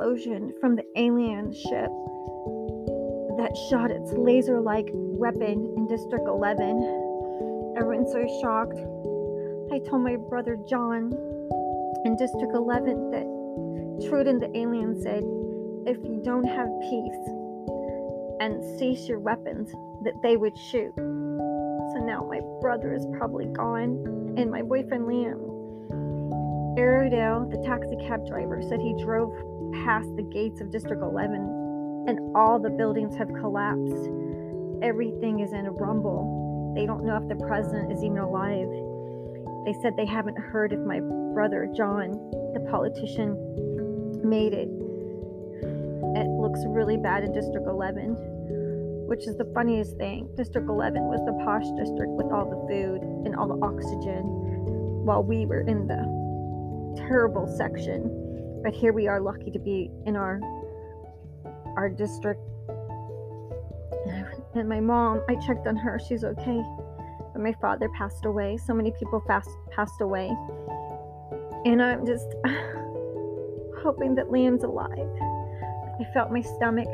explosion from the alien ship that shot its laser like weapon in District 11. Everyone's so shocked. I told my brother John in District 11 that Trueden the alien said, if you don't have peace and cease your weapons, that they would shoot. So now my brother is probably gone, and my boyfriend Liam. Airedale, the taxi cab driver, said he drove past the gates of District 11 and all the buildings have collapsed. Everything is in a rumble. They don't know if the president is even alive. They said they haven't heard if my brother John, the politician, made it. It looks really bad in District 11, which is the funniest thing. District 11 was the posh district with all the food and all the oxygen, while we were in the terrible section. But here we are lucky to be in our our district. And my mom, I checked on her, she's okay. But my father passed away. So many people fast passed away. And I'm just hoping that Liam's alive. I felt my stomach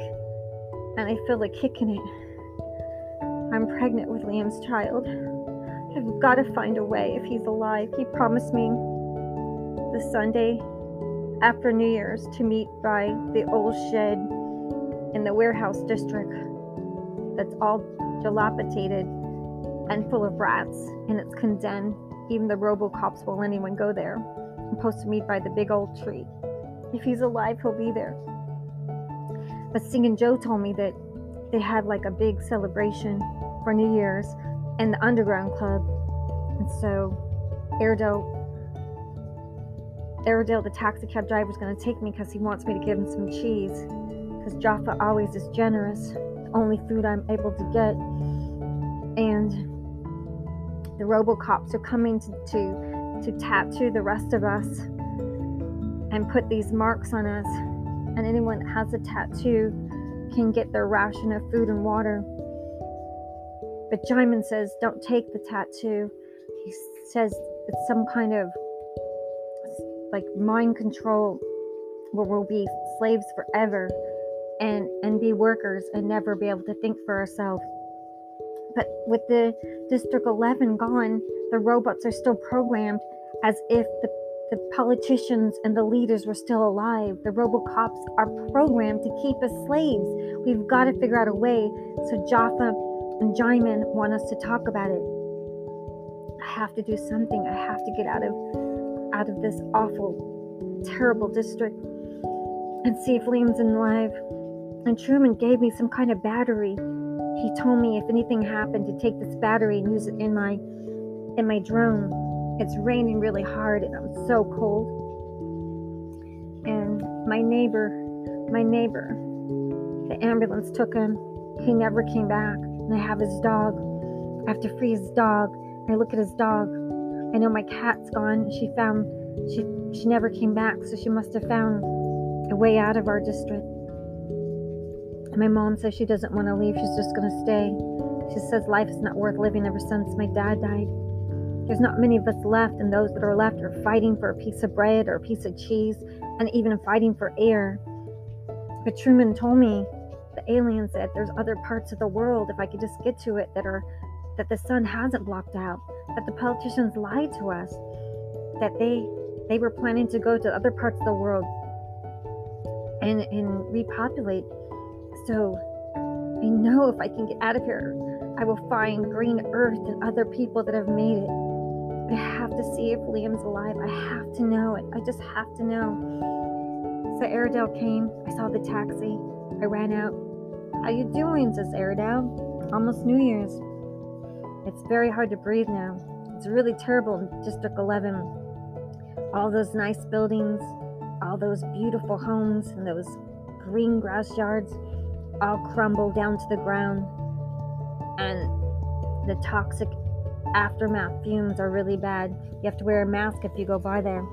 and I feel a kick in it. I'm pregnant with Liam's child. I've got to find a way if he's alive. He promised me the Sunday after New Year's to meet by the old shed in the warehouse district that's all dilapidated and full of rats and it's condemned. Even the robocops will anyone go there. I'm supposed to meet by the big old tree. If he's alive, he'll be there. But Singing Joe told me that they had like a big celebration for New Year's in the underground club. And so Airedale Airedale, the taxi cab driver, is going to take me because he wants me to give him some cheese. Because Jaffa always is generous. The only food I'm able to get. And the Robocops are coming to, to, to tattoo the rest of us and put these marks on us. And anyone that has a tattoo can get their ration of food and water. But Jaimin says, don't take the tattoo. He says it's some kind of like mind control where we'll be slaves forever and and be workers and never be able to think for ourselves but with the district 11 gone the robots are still programmed as if the the politicians and the leaders were still alive. The robocops are programmed to keep us slaves. We've got to figure out a way. So Jaffa and Jaimin want us to talk about it. I have to do something. I have to get out of out of this awful, terrible district and see if Liam's alive. And Truman gave me some kind of battery. He told me if anything happened to take this battery and use it in my in my drone. It's raining really hard and I'm so cold. And my neighbor, my neighbor, the ambulance took him. He never came back. And I have his dog. I have to free his dog. I look at his dog I know my cat's gone. She found she she never came back, so she must have found a way out of our district. And my mom says she doesn't want to leave. She's just going to stay. She says life is not worth living ever since my dad died. There's not many of us left, and those that are left are fighting for a piece of bread or a piece of cheese, and even fighting for air. But Truman told me the alien said there's other parts of the world if I could just get to it that are that the sun hasn't blocked out, that the politicians lied to us, that they they were planning to go to other parts of the world and and repopulate. So I know if I can get out of here, I will find green earth and other people that have made it. I have to see if Liam's alive. I have to know it. I just have to know. So Airedale came. I saw the taxi. I ran out. How you doing? says Airedale. Almost New Year's. It's very hard to breathe now. It's really terrible in District 11. All those nice buildings, all those beautiful homes, and those green grass yards all crumble down to the ground. And the toxic aftermath fumes are really bad. You have to wear a mask if you go by there.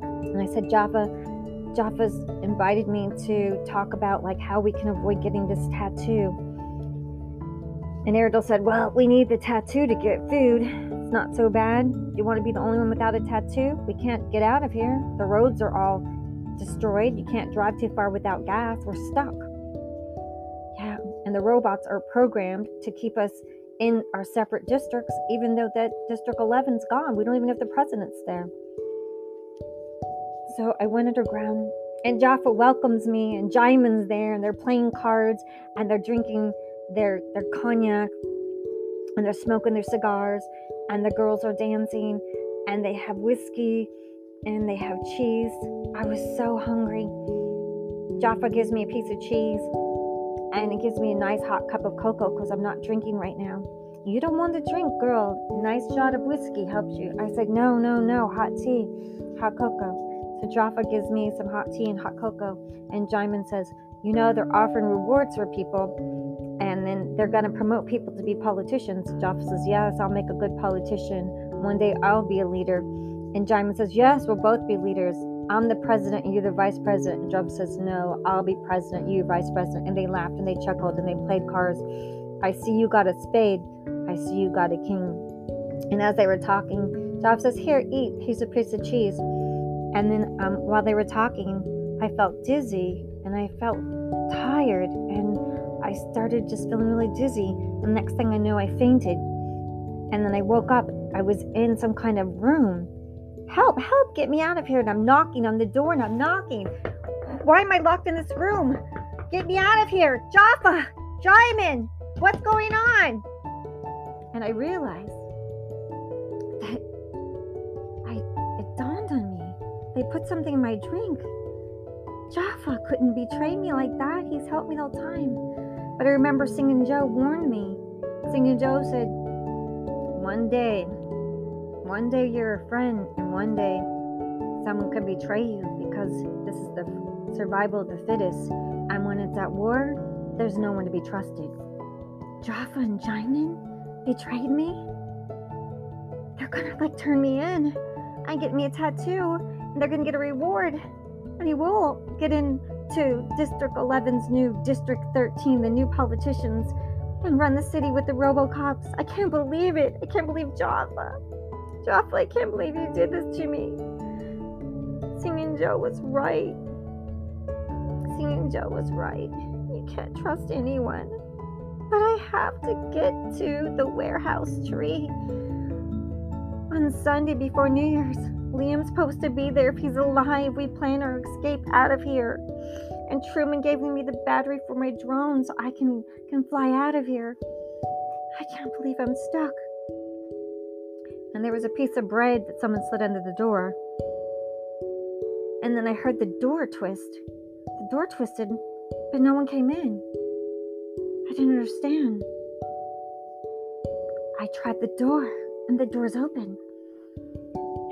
And I said, Jaffa, Jaffa's invited me to talk about like how we can avoid getting this tattoo. And Airedale said, Well, we need the tattoo to get food. It's not so bad. You want to be the only one without a tattoo? We can't get out of here. The roads are all destroyed. You can't drive too far without gas. We're stuck. Yeah, and the robots are programmed to keep us in our separate districts, even though that District 11's gone. We don't even have the president's there. So I went underground, and Jaffa welcomes me, and Jaimin's there, and they're playing cards, and they're drinking their their cognac, and they're smoking their cigars, and the girls are dancing, and they have whiskey, and they have cheese. I was so hungry. Jaffa gives me a piece of cheese and it gives me a nice hot cup of cocoa because I'm not drinking right now. You don't want to drink, girl. Nice shot of whiskey helps you. I said, No, no, no, hot tea, hot cocoa. So Jaffa gives me some hot tea and hot cocoa. And Jaimin says, You know, they're offering rewards for people. They're going to promote people to be politicians. Jaffa says, Yes, I'll make a good politician. One day I'll be a leader. And Jaimin says, Yes, we'll both be leaders. I'm the president and you're the vice president. And Job says, No, I'll be president, you vice president. And they laughed and they chuckled and they played cards. I see you got a spade. I see you got a king. And as they were talking, Job says, Here, eat. Here's a piece of cheese. And then um, while they were talking, I felt dizzy and I felt tired. And I started just feeling really dizzy. The next thing I knew, I fainted. And then I woke up. I was in some kind of room Help, help, get me out of here. And I'm knocking on the door and I'm knocking. Why am I locked in this room? Get me out of here. Jaffa, Jaimin, what's going on? And I realized that I it dawned on me. They put something in my drink. Jaffa couldn't betray me like that. He's helped me the whole time. But I remember Singing Joe warned me. Singing Joe said, one day one day you're a friend, and one day someone could betray you because this is the survival of the fittest. And when it's at war, there's no one to be trusted. Jaffa and Jaimin betrayed me. They're gonna like turn me in and get me a tattoo, and they're gonna get a reward. And he will get into District 11's new District 13, the new politicians, and run the city with the Robocops. I can't believe it. I can't believe Jaffa. Jeff, I can't believe you did this to me. Singing Joe was right. Singing Joe was right. You can't trust anyone. But I have to get to the warehouse tree on Sunday before New Year's. Liam's supposed to be there if he's alive. We plan our escape out of here. And Truman gave me the battery for my drone so I can, can fly out of here. I can't believe I'm stuck and there was a piece of bread that someone slid under the door. And then I heard the door twist. The door twisted, but no one came in. I didn't understand. I tried the door, and the door's open.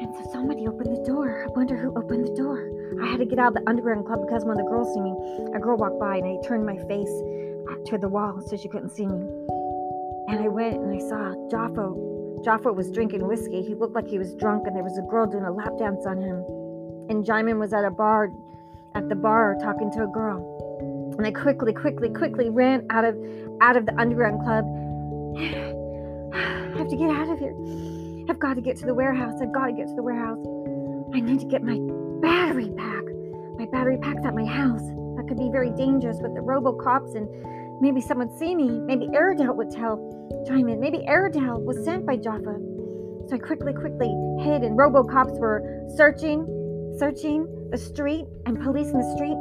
And so somebody opened the door. I wonder who opened the door. I had to get out of the underground club because one of the girls see me. A girl walked by, and I turned my face to the wall so she couldn't see me. And I went and I saw Jaffa Jaffa was drinking whiskey. He looked like he was drunk, and there was a girl doing a lap dance on him. And Jaimin was at a bar, at the bar, talking to a girl. And I quickly, quickly, quickly ran out of out of the underground club. I have to get out of here. I've got to get to the warehouse. I've got to get to the warehouse. I need to get my battery pack. My battery pack's at my house. That could be very dangerous with the robocops and maybe someone see me. Maybe Airedale would tell Jaimin. Maybe Airedale was sent by Jaffa. So I quickly, quickly hid, and robocops were searching, searching the street and policing the street.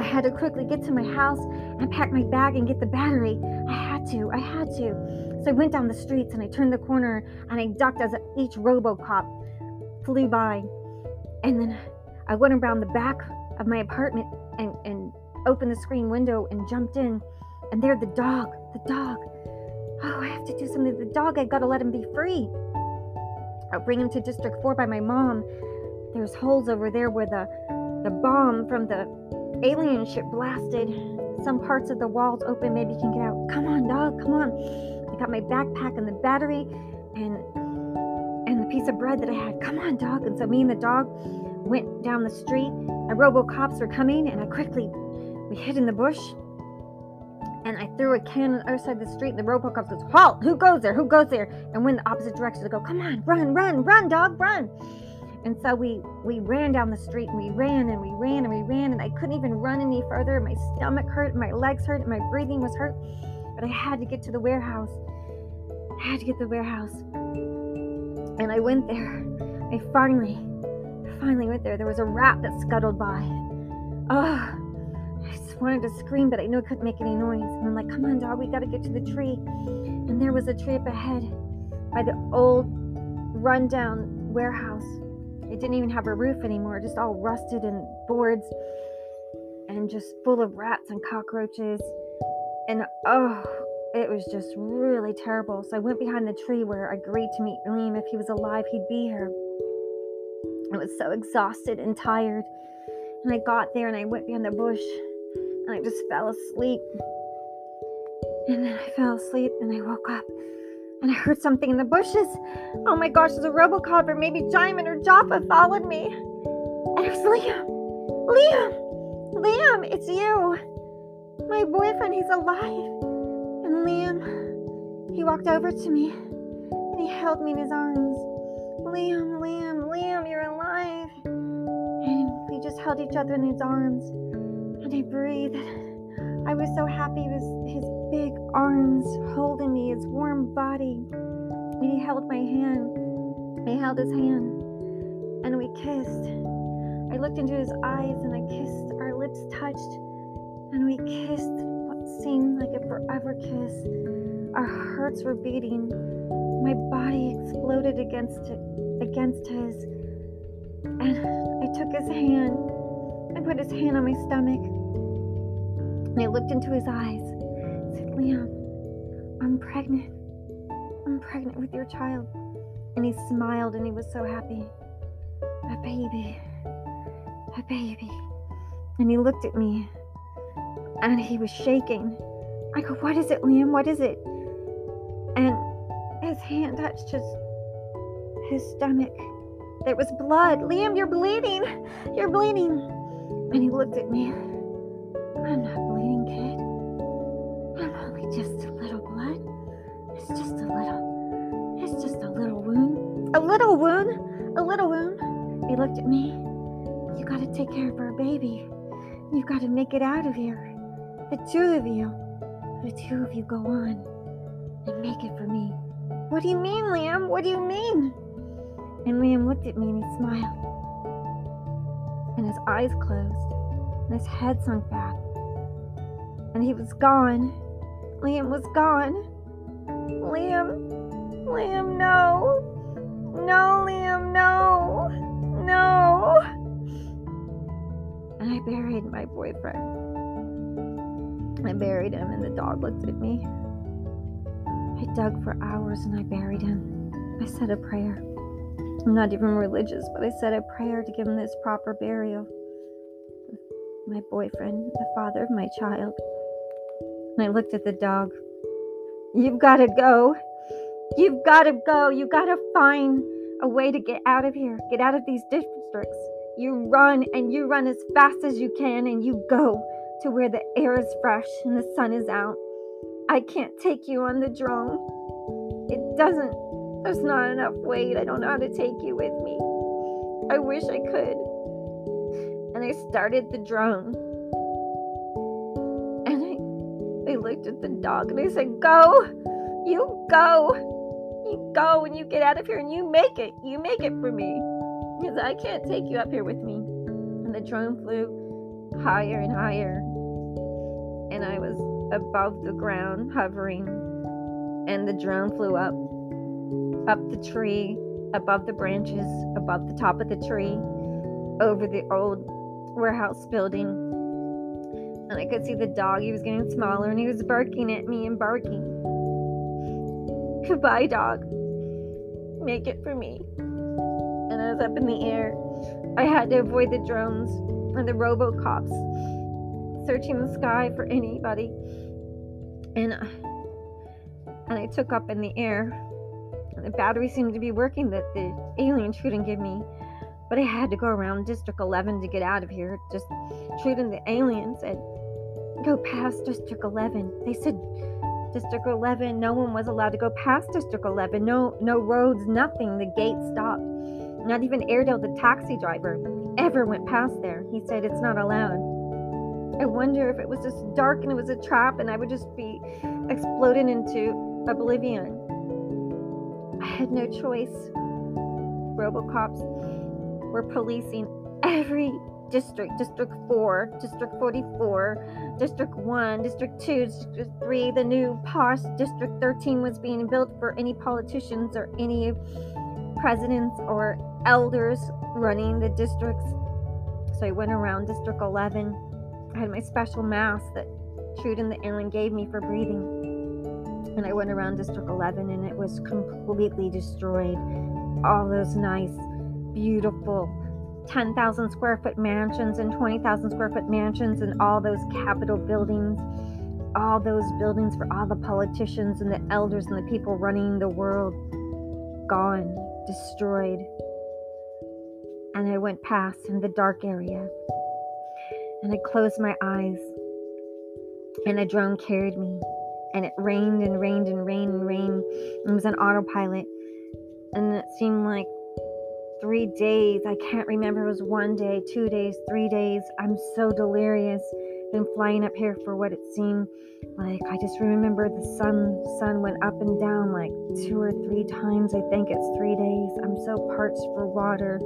I had to quickly get to my house and pack my bag and get the battery. I had to, I had to. So I went down the streets and I turned the corner and I ducked as each robocop flew by. And then I went around the back of my apartment and, and opened the screen window and jumped in. And there the dog, the dog. Oh, I have to do something the dog. I gotta let him be free. I'll bring him to District 4 by my mom. There's holes over there where the the bomb from the alien ship blasted. Some parts of the walls open, maybe you can get out. Come on, dog, come on. I got my backpack and the battery and piece of bread that I had. Come on, dog. And so me and the dog went down the street. The robo cops were coming, and I quickly we hid in the bush. and I threw a can on the other side of the street. And the Robocop goes, "Halt! Who goes there? Who goes there?" And went the opposite direction. I go, "Come on, run, run, run, dog, run!" And so we we ran down the street and we ran and we ran and we ran and I couldn't even run any further. My stomach hurt, my legs hurt, and my breathing was hurt. But I had to get to the warehouse. I had to get to the warehouse. And I went there. I finally, finally went there. There was a rat that scuttled by. Oh, I just wanted to scream, but I knew I couldn't make any noise. And I'm like, come on, dog, we got to get to the tree. And there was a tree up ahead by the old rundown warehouse. It didn't even have a roof anymore, just all rusted and boards and just full of rats and cockroaches. And oh, it was just really terrible. So I went behind the tree where I agreed to meet Liam. If he was alive, he'd be here. I was so exhausted and tired. And I got there and I went behind the bush and I just fell asleep. And then I fell asleep and I woke up and I heard something in the bushes. Oh my gosh, there's a Robocop or maybe Diamond or Joppa followed me. And it was Liam. Liam! Liam, it's you. My boyfriend, he's alive. Liam, he walked over to me and he held me in his arms. Liam, Liam, Liam, you're alive. And we just held each other in his arms and I breathed. I was so happy with his big arms holding me, his warm body. And he held my hand. I held his hand and we kissed. I looked into his eyes and I kissed. Our lips touched and we kissed seemed like a forever kiss. Our hearts were beating. My body exploded against it, against his. And I took his hand I put his hand on my stomach and I looked into his eyes. I said, Liam, I'm pregnant. I'm pregnant with your child. And he smiled and he was so happy. A baby. A baby. And he looked at me and he was shaking. I go, What is it, Liam? What is it? And his hand touched his, his stomach. There was blood. Liam, you're bleeding. You're bleeding. And he looked at me. I'm not bleeding, kid. I'm only just a little blood. It's just a little. It's just a little wound. A little wound? A little wound? He looked at me. You gotta take care of our baby. You gotta make it out of here. The two of you. The two of you go on and make it for me. What do you mean, Liam? What do you mean? And Liam looked at me and he smiled and his eyes closed, and his head sunk back. And he was gone. Liam was gone. Liam, Liam, no. No, Liam, no. No. And I buried my boyfriend. I buried him, and the dog looked at me. I dug for hours and I buried him. I said a prayer. I'm not even religious, but I said a prayer to give him this proper burial. My boyfriend, the father of my child. And I looked at the dog. You've got to go. You've got to go. You've got to find a way to get out of here. Get out of these districts. You run and you run as fast as you can and you go to where the air is fresh and the sun is out. I can't take you on the drone. It doesn't there's not enough weight. I don't know how to take you with me. I wish I could. And I started the drone. And I, I looked at the dog and I said, Go! You go! You go and you get out of here and you make it. You make it for me. Because I can't take you up here with me. And the drone flew higher and higher. And I was above the ground, hovering. And the drone flew up up the tree, above the branches, above the top of the tree, over the old warehouse building. And I could see the dog. He was getting smaller and he was barking at me and barking. Goodbye, dog. Make it for me. And I was up in the air. I had to avoid the drones and the robocops searching the sky for anybody. And and I took up in the air the battery seemed to be working that the shouldn't give me. But I had to go around District 11 to get out of here. Just shooting the aliens said, go past District 11. They said District 11, no one was allowed to go past District 11. No, no roads, nothing. The gate stopped. Not even Airedale, the taxi driver, ever went past there. He said it's not allowed. I wonder if it was just dark and it was a trap and I would just be exploded into oblivion. I had no choice. Robocops were policing every district District 4, District 44, District 1, District 2, District 3. The new posh District 13 was being built for any politicians or any presidents or elders running the districts. So I went around District 11. I had my special mask that Trueden the alien gave me for breathing. And I went around District 11 and it was completely destroyed. All those nice, beautiful 10,000 square foot mansions and 20,000 square foot mansions and all those capitol buildings, all those buildings for all the politicians and the elders and the people running the world gone, destroyed. And I went past in the dark area and I closed my eyes and a drone carried me and it rained and rained and rained and rained. It was an autopilot and it seemed like three days. I can't remember. It was one day, two days, three days. I'm so delirious. Been flying up here for what it seemed like. I just remember the sun sun went up and down like two or three times. I think it's three days. I'm so parched for water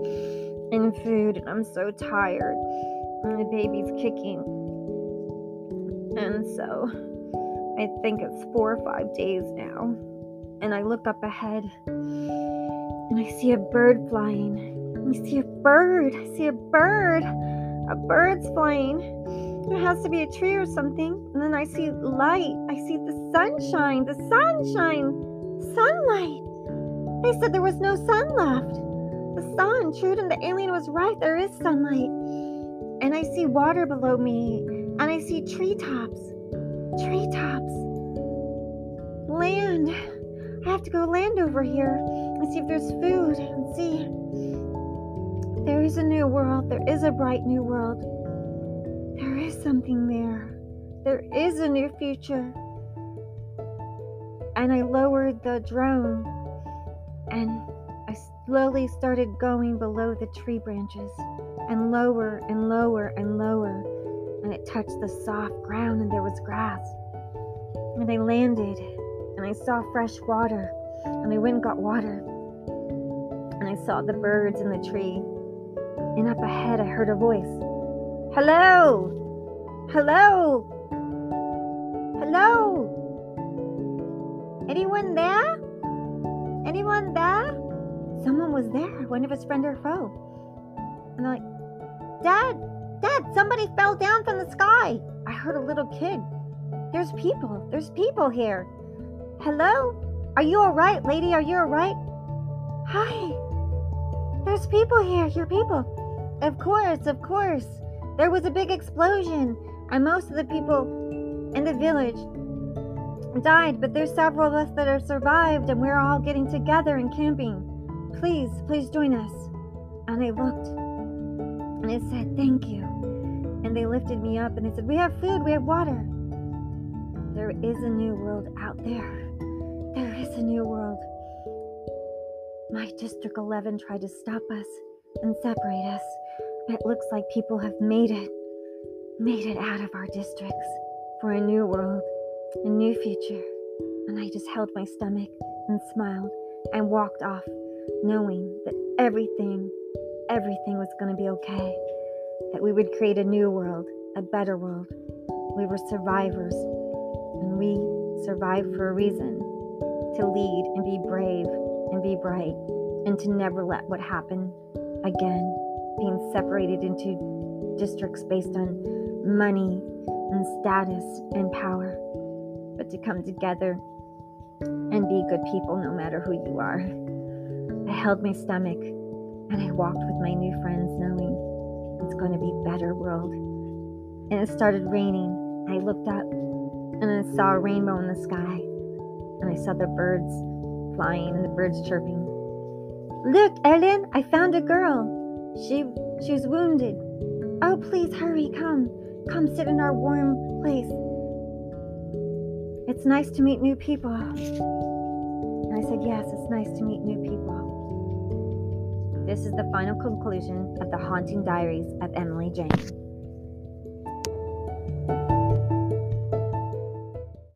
and food, and I'm so tired. And the baby's kicking. And so I think it's four or five days now. And I look up ahead and I see a bird flying. I see a bird. I see a bird. A bird's flying. There has to be a tree or something. And then I see light. I see the sunshine. The sunshine. Sunlight. They said there was no sun left. The sun, Trueden the alien was right. There is sunlight. And I see water below me. And I see treetops. Treetops. Land. I have to go land over here and see if there's food and see. There is a new world. There is a bright new world. There is something there. There is a new future. And I lowered the drone and slowly started going below the tree branches and lower and lower and lower. And it touched the soft ground and there was grass. And I landed and I saw fresh water, and I went and got water, and I saw the birds in the tree. And up ahead, I heard a voice Hello! Hello! Hello! Anyone there? Anyone there? Someone was there, one of his friend or foe. And I'm like, Dad, Dad, somebody fell down from the sky. I heard a little kid. There's people. There's people here. Hello? Are you alright, lady? Are you alright? Hi. There's people here. Your people. Of course, of course. There was a big explosion, and most of the people in the village died, but there's several of us that have survived, and we're all getting together and camping. Please, please join us. And I looked, and it said, Thank you. And they lifted me up, and they said, We have food, we have water. There is a new world out there. There is a new world. My District 11 tried to stop us and separate us. It looks like people have made it, made it out of our districts for a new world, a new future. And I just held my stomach and smiled and walked off, knowing that everything, everything was going to be okay. That we would create a new world, a better world. We were survivors, and we survived for a reason to lead and be brave and be bright and to never let what happened again being separated into districts based on money and status and power, but to come together and be good people no matter who you are. I held my stomach and I walked with my new friends, knowing it's going to be a better world. And it started raining. I looked up and I saw a rainbow in the sky and I saw the birds flying and the birds chirping. Look, Ellen, I found a girl. She she's wounded. Oh, please hurry, come. Come sit in our warm place. It's nice to meet new people. And I said, Yes, it's nice to meet new people. This is the final conclusion of the Haunting Diaries of Emily Jane.